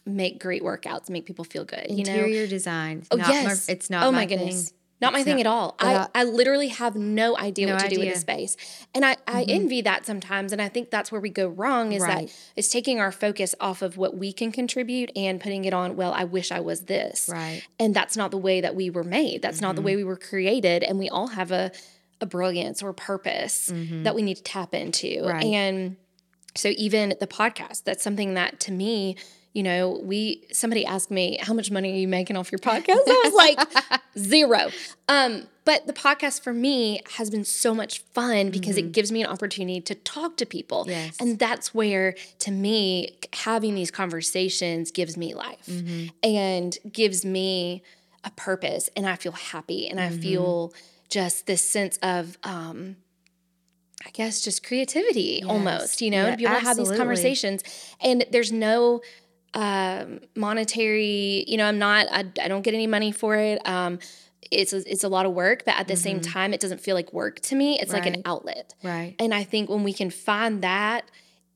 make great workouts make people feel good you know Interior design. Oh my- yes, it's not Oh my, my goodness, thing. Not my thing at all. I I literally have no idea No what to do with idea. the space, and I I mm-hmm. envy that sometimes, and I think that's where we go wrong. Is Right. that it's taking our focus off of what we can contribute and putting it on. Well, I wish I was this, Right. and that's not the way that we were made. That's not the mm-hmm. way we were created, and we all have a a brilliance or purpose mm-hmm. that we need to tap into, Right. and so even the podcast, that's something that to me, you know, we somebody asked me, how much money are you making off your podcast? I was like, [laughs] zero. Um, but the podcast for me has been so much fun because it gives me an opportunity to talk to people. Yes. And that's where, to me, having these conversations gives me life and gives me a purpose. And I feel happy and I feel just this sense of, um, I guess just creativity almost, you know, Yeah, to be able to have these conversations. And there's no um, monetary, you know, I'm not, I, I don't get any money for it. Um, it's a, it's a lot of work, but at the same time, it doesn't feel like work to me. It's like an Mm-hmm. Outlet. Right. And I think when we can find that,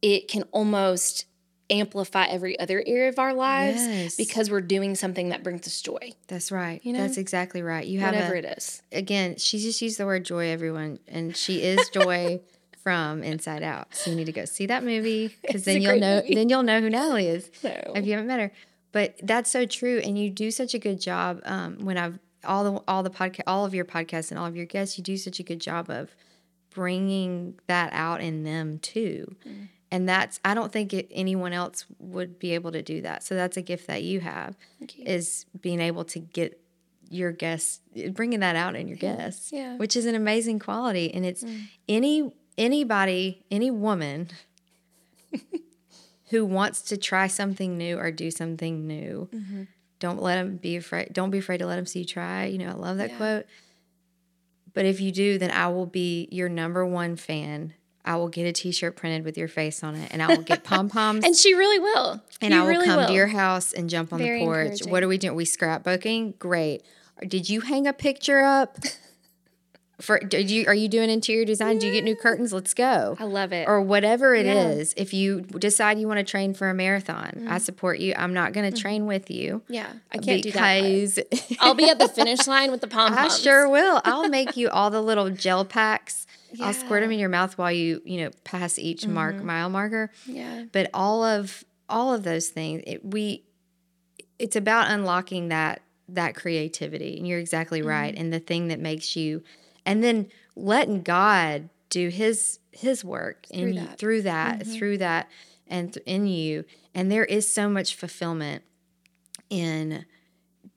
it can almost amplify every other area of our lives Yes. because we're doing something that brings us joy, That's right. You know? That's exactly right. You have whatever a, it is. again, she just used the word joy, everyone, and she is joy [laughs] from Inside Out. So you need to go see that movie [laughs] because then you'll know movie. then you'll know who Natalie is if you haven't met her. But that's so true, and you do such a good job. Um, when I've all the all the podcast, all of your podcasts and all of your guests, you do such a good job of bringing that out in them too. Mm. And that's I don't think it, anyone else would be able to do that. So that's a gift that you have is being able to get your guests bringing that out in your guests Yeah. Mm. which is an amazing quality and it's any anybody any woman who wants to try something new or do something new Mm-hmm. don't let them be afraid don't be afraid to let them see you try you know i love that Yeah. quote but if you do then i will be your number one fan i will get a t-shirt printed with your face on it and i will get [laughs] pom-poms and she really will. and You I will really come will. to your house and jump on Very the porch. What are we doing? We scrapbooking? Great. Did you hang a picture up? For did you are you doing interior design? Do you get new curtains? Let's go. I love it. Or whatever it Yeah. is. If you decide you want to train for a marathon, Mm-hmm. I support you. I'm not going to mm-hmm. train with you yeah, I can't do that. because [laughs] I'll be at the finish line with the pom poms. [laughs] I sure will. I'll make you all the little gel packs. I'll squirt them in your mouth while you you know pass each mm-hmm. mark mile marker Yeah. but all of all of those things it, we it's about unlocking that that creativity and you're exactly right mm-hmm. and the thing that makes you and then letting god do his his work in Through you- that. through that through that and th- in you. And there is so much fulfillment in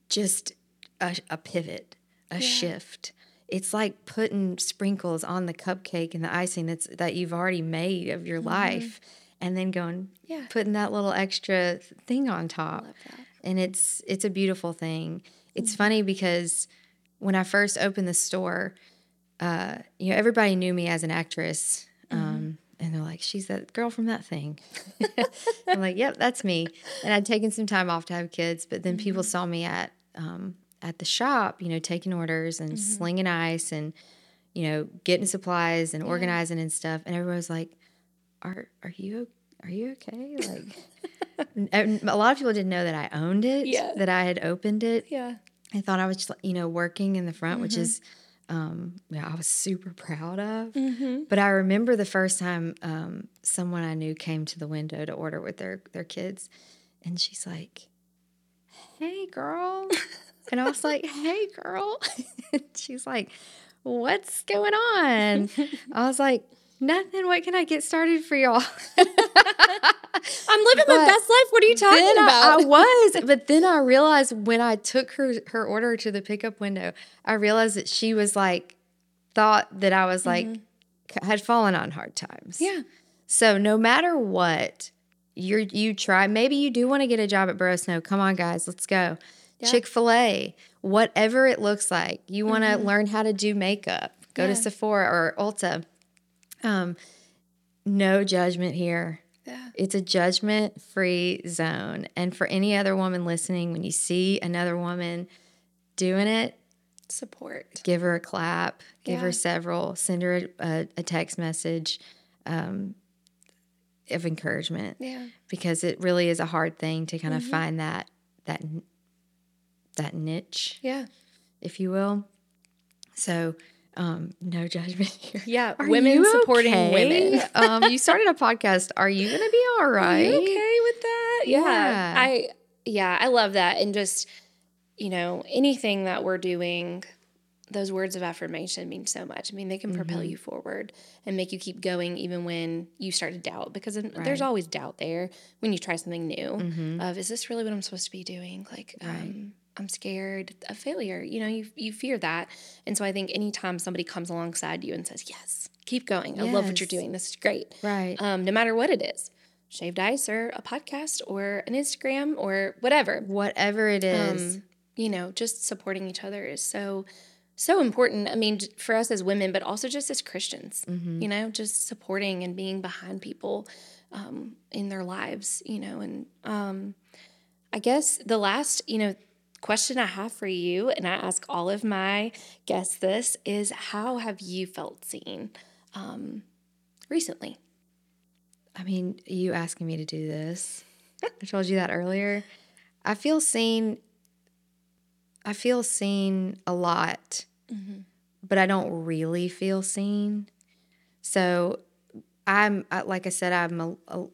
just a, a pivot a shift. It's like putting sprinkles on the cupcake and the icing that's that you've already made of your life and then going Yeah. putting that little extra thing on top. And it's it's a beautiful thing. It's funny because when I first opened the store, uh, you know, everybody knew me as an actress. Um, and they're like, she's that girl from that thing. [laughs] I'm like, yep, that's me. And I'd taken some time off to have kids, but then people saw me at um, at the shop, you know, taking orders and slinging ice and you know, getting supplies and organizing and stuff. And everyone was like, "Are are you are you okay?" Like, [laughs] a lot of people didn't know that I owned it, Yeah. that I had opened it. Yeah. I thought I was, just, you know, working in the front, which Mm-hmm. is, um, yeah, I was super proud of. Mm-hmm. But I remember the first time um, someone I knew came to the window to order with their their kids, and she's like, "Hey, girl," [laughs] and I was like, "Hey, girl," [laughs] she's like, "What's going on?" I was like, "Nothing. What can I get started for y'all?" [laughs] I'm living my best life. What are you talking then I, about? I was, but then I realized when I took her her order to the pickup window, I realized that she was like thought that I was like mm-hmm. had fallen on hard times. yeah. So no matter what, you you try. Maybe you do want to get a job at Boro Sno. Come on, guys, let's go. Yeah. Chick Fil A, whatever it looks like. You want to mm-hmm. learn how to do makeup. Go Yeah. to Sephora or Ulta. Um, no judgment here. Yeah. It's a judgment free zone. And for any other woman listening, when you see another woman doing it, Support. give her a clap, give Yeah. her several, send her a, a, a text message um, of encouragement Yeah. because it really is a hard thing to kind of Mm-hmm. find that that that niche, Yeah. if you will. So, um, no judgment [laughs] here. Yeah. Are women supporting okay? women. [laughs] um, you started a podcast. Are you going to be all right? Are you okay with that? Yeah. Yeah. I yeah, I love that. And just, you know, anything that we're doing, those words of affirmation mean so much. I mean, they can propel Mm-hmm. you forward and make you keep going even when you start to doubt because then there's always doubt there when you try something new Mhm. of is this really what I'm supposed to be doing? Like Right. um I'm scared of failure. You know, you you fear that. And so I think anytime somebody comes alongside you and says, "Yes, keep going. I love what you're doing. This is great." Right. um, no matter what it is shaved ice or a podcast or an Instagram or whatever. Whatever it is. Um, you know, just supporting each other is so, so important. I mean, for us as women, but also just as Christians, Mhm. you know, just supporting and being behind people um, in their lives, you know. And um, I guess the last, you know, question I have for you, and I ask all of my guests this, is how have you felt seen um, recently? I mean, you asking me to do this. I told you that earlier. I feel seen. I feel seen a lot, but I don't really feel seen. So I'm, like I said, I'm a, a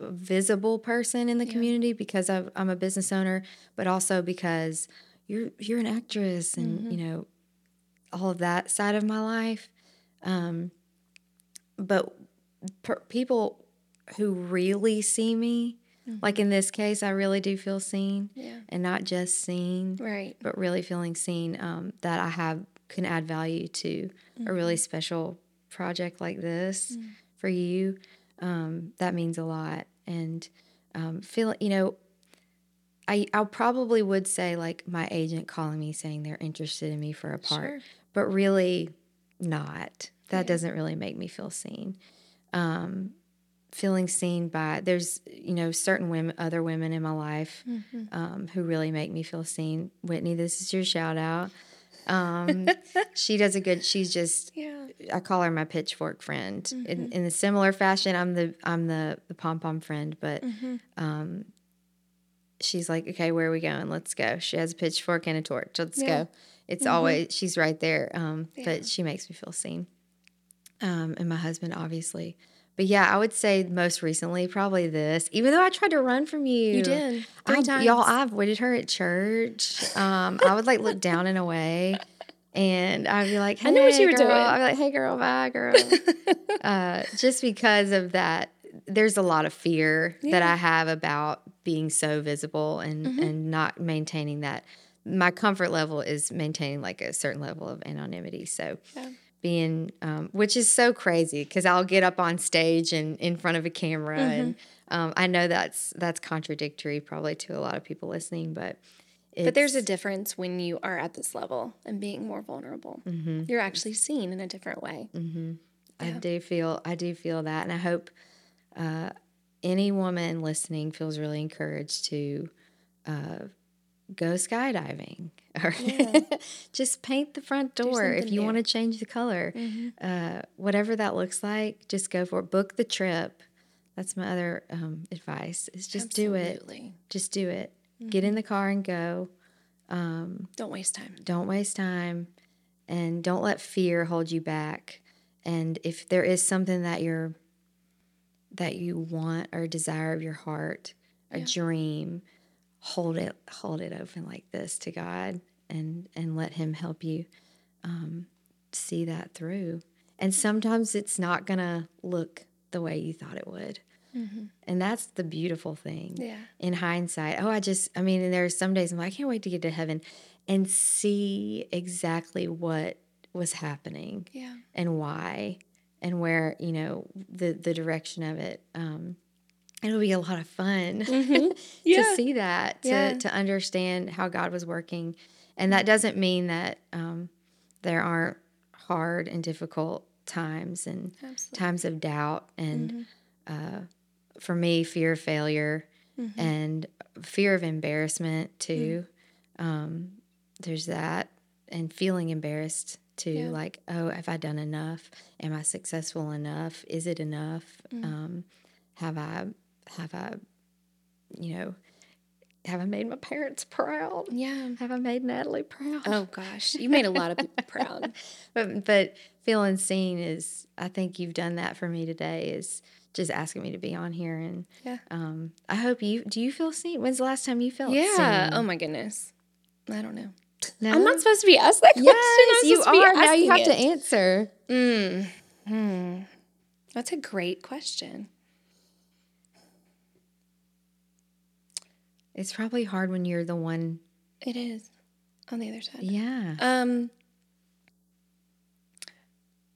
visible person in the community because I've, I'm a business owner, but also because you're you're an actress and you know all of that side of my life. Um, but per- people who really see me, like in this case, I really do feel seen Yeah. and not just seen, Right. but really feeling seen um, that I have can add value to a really Mm-hmm. special project like this Mm. for you. Um, that means a lot. And um, feel, you know, I, I probably would say like my agent calling me saying they're interested in me for a part, Sure. but really not. That Yeah. doesn't really make me feel seen. Um, feeling seen by there's you know certain women, other women in my life Mm-hmm. um, who really make me feel seen. Whitney, this is your shout out. Um, [laughs] she does a good. She's just Yeah. I call her my pitchfork friend. Mm-hmm. In, in a similar fashion, I'm the I'm the the pom pom friend, but Mm-hmm. um, she's like, okay, where are we going? Let's go. She has a pitchfork and a torch. Let's Yeah. go. It's Mhm. always she's right there. Um, Yeah. but she makes me feel seen. Um, and my husband, obviously. But yeah, I would say most recently, probably this. Even though I tried to run from you, You did three I- times. Y'all, I avoided her at church. Um, I would like look down and away, and I'd be like, hey, I know what you were girl. doing. I'd be like, hey, girl, bye, girl. [laughs] uh, just because of that, there's a lot of fear that I have about being so visible and Mhm. and not maintaining that. My comfort level is maintaining like a certain level of anonymity. So Yeah. being, um, which is so crazy because I'll get up on stage and in front of a camera and Um, I know that's that's contradictory probably to a lot of people listening, but but there's a difference when you are at this level and being more vulnerable. Mm-hmm. You're actually seen in a different way. Mm-hmm. I do feel I do feel that, and I hope uh, any woman listening feels really encouraged to uh, go skydiving [laughs] or just paint the front door if you new. want to change the color. Uh, whatever that looks like, just go for it. Book the trip. That's my other um, advice. Is just do it. Just do it. Get in the car and go. Don't waste time. Don't waste time and don't let fear hold you back. And if there is something that you're that you want or desire of your heart, a dream, hold it hold it open like this to God and and let him help you um, see that through. And sometimes it's not going to look the way you thought it would. And that's the beautiful thing Yeah. in hindsight. Oh, I just, I mean, and there are some days I'm like, I can't wait to get to heaven and see exactly what was happening Yeah. and why and where, you know, the, the direction of it. Um, it'll be a lot of fun [laughs] to Yeah. see that, to, Yeah. to understand how God was working. And that doesn't mean that um, there aren't hard and difficult times and Absolutely. times of doubt and Mm-hmm. uh, for me fear of failure Mm-hmm. and fear of embarrassment too um, there's that and feeling embarrassed too Yeah. like oh have i done enough am i successful enough is it enough Mm. um, have i have i you know have i made my parents proud Yeah. have i made natalie proud Oh gosh, you made a lot of [laughs] people proud. but but feeling seen is I think you've done that for me today is just asking me to be on here and Yeah. um I hope you do you feel seen? When's the last time you felt Yeah. seen? Oh my goodness. I don't know. No? I'm not supposed to be asked that question. Yes, you supposed to be are. Now you have asking to answer. Mm. Hmm. That's a great question. It's probably hard when you're the one It is on the other side. Yeah. Um,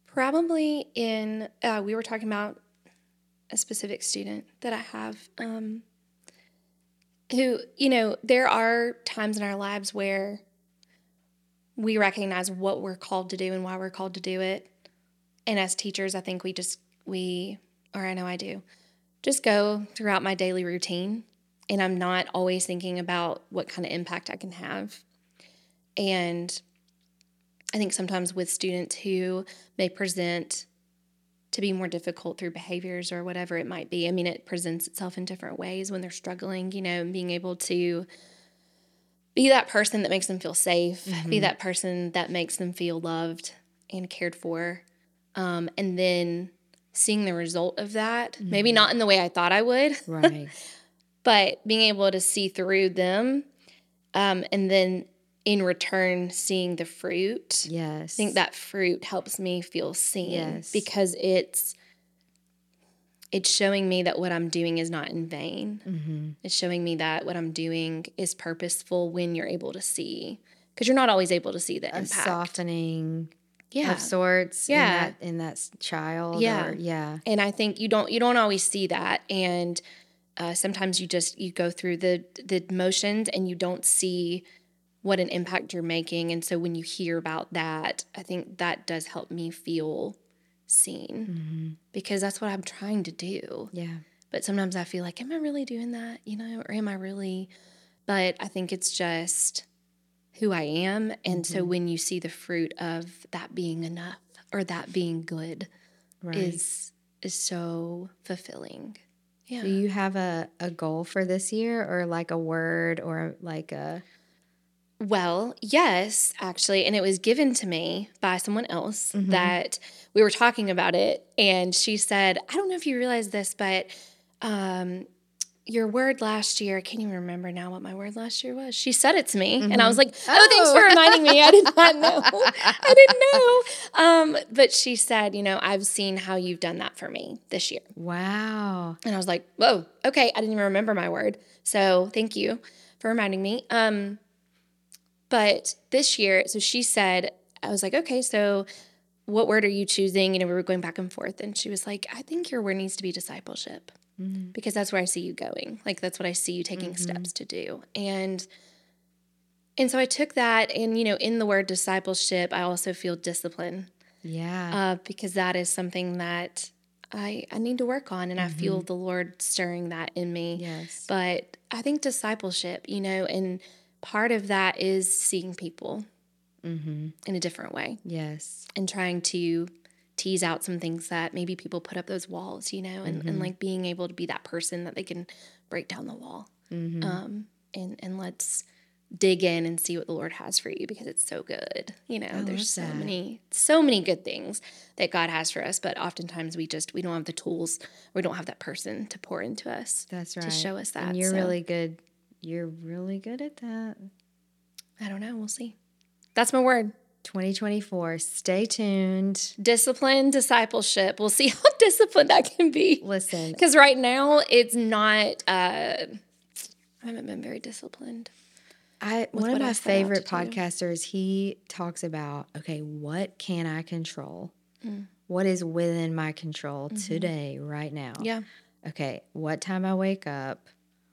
probably in uh, we were talking about a specific student that I have, um, who you know there are times in our lives where we recognize what we're called to do and why we're called to do it, and as teachers, I think we just we or I know I do just go throughout my daily routine, and I'm not always thinking about what kind of impact I can have. And I think sometimes with students who may present to be more difficult through behaviors or whatever it might be, I mean, it presents itself in different ways when they're struggling, you know, and being able to be that person that makes them feel safe, be that person that makes them feel loved and cared for. Um, and then seeing the result of that, maybe not in the way I thought I would, [laughs] Right. but being able to see through them um, and then in return seeing the fruit yes. i think that fruit helps me feel seen Yes. because it's it's showing me that what i'm doing is not in vain Mm-hmm. it's showing me that what i'm doing is purposeful when you're able to see because you're not always able to see the a impact softening yeah of sorts Yeah. in that, in that child Yeah. or yeah. and i think you don't you don't always see that and uh, sometimes you just you go through the the motions and you don't see what an impact you're making and so when you hear about that i think that does help me feel seen Mm-hmm. because that's what i'm trying to do Yeah. but sometimes i feel like am i really doing that you know or am i really but i think it's just who i am and so when you see the fruit of that being enough or that being good Right. is is so fulfilling. Yeah. Do you have a, a goal for this year or like a word or like a well, yes, actually, and it was given to me by someone else Mm-hmm. that we were talking about it, and she said, "I don't know if you realize this, but um, your word last year, I can't even remember now what my word last year was. She said it to me, and I was like, oh, thanks Oh. for reminding me. I did not know. [laughs] I didn't know. Um, but she said, you know, I've seen how you've done that for me this year. wow. And I was like, whoa, okay, I didn't even remember my word. So thank you for reminding me. Um, but this year, so she said, I was like, okay, so what word are you choosing? You know, we were going back and forth. And she was like, I think your word needs to be discipleship. because that's where I see you going. Like that's what I see you taking steps to do. And and so I took that and you know in the word discipleship I also feel discipline Yeah. uh, because that is something that I I need to work on and I feel Mm-hmm. the Lord stirring that in me. yes. But I think discipleship, you know, and part of that is seeing people Mm-hmm. in a different way Yes. and trying to tease out some things that maybe people put up those walls, you know, and, Mm-hmm. and like being able to be that person that they can break down the wall. Mm-hmm. Um, and, and let's dig in and see what the Lord has for you because it's so good. You know, love there's so that. many, so many good things that God has for us, but oftentimes we just, we don't have the tools, we don't have that person to pour into us. That's right. to show us that, And you're so- really good. You're really good at that. I don't know. We'll see. That's my word. 2024. Stay tuned. Discipline, discipleship. We'll see [laughs] how disciplined I can be. Listen, Because right now it's not. Uh, I haven't been very disciplined. I one of I my favorite to do. podcasters, he talks about, okay, what can I control? Mm. What is within my control today, right now? Mm-hmm. Yeah, Okay, what time I wake up,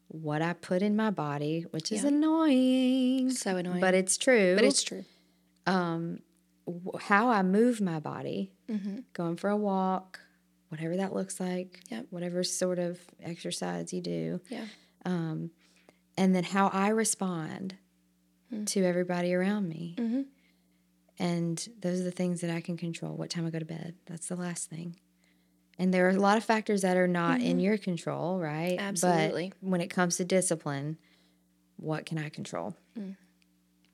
what I put in my body, which is Yeah. annoying, so annoying, but it's true. but it's true. um, w- how I move my body, Mm-hmm. going for a walk, whatever that looks like, Yep. whatever sort of exercise you do, Yeah, um, and then how I respond Mm. to everybody around me. Mhm. And those are the things that I can control. What time I go to bed, that's the last thing. And there are a lot of factors that are not in your control, right? Mm-hmm. Absolutely. But when it comes to discipline, what can I control? Mm.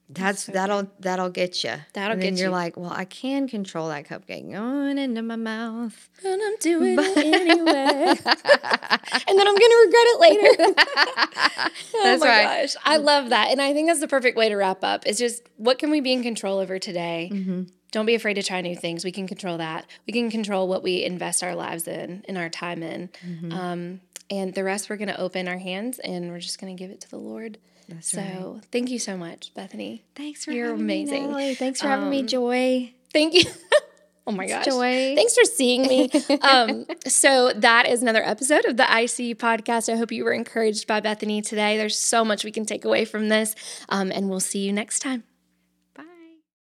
That's so that'll that'll get you. That'll and get you're you. like, well, I can control that cupcake going into my mouth. and I'm doing it anyway, [laughs] and then I'm gonna regret it later. [laughs] [laughs] oh That's my right. gosh, I love that, and I think that's the perfect way to wrap up. Is just what can we be in control over today? Mm-hmm. Don't be afraid to try new things. We can control that. We can control what we invest our lives in, and our time in. Mm-hmm. Um, and the rest, we're going to open our hands and we're just going to give it to the Lord. That's so right. thank you so much, Bethany. Thanks for You're having me, amazing. Natalie. Thanks for having me, Um, Joy. Thank you. [laughs] oh my gosh. Joy. Thanks for seeing me. [laughs] Um, so that is another episode of the IC podcast. I hope you were encouraged by Bethany today. There's so much we can take away from this, um, and we'll see you next time.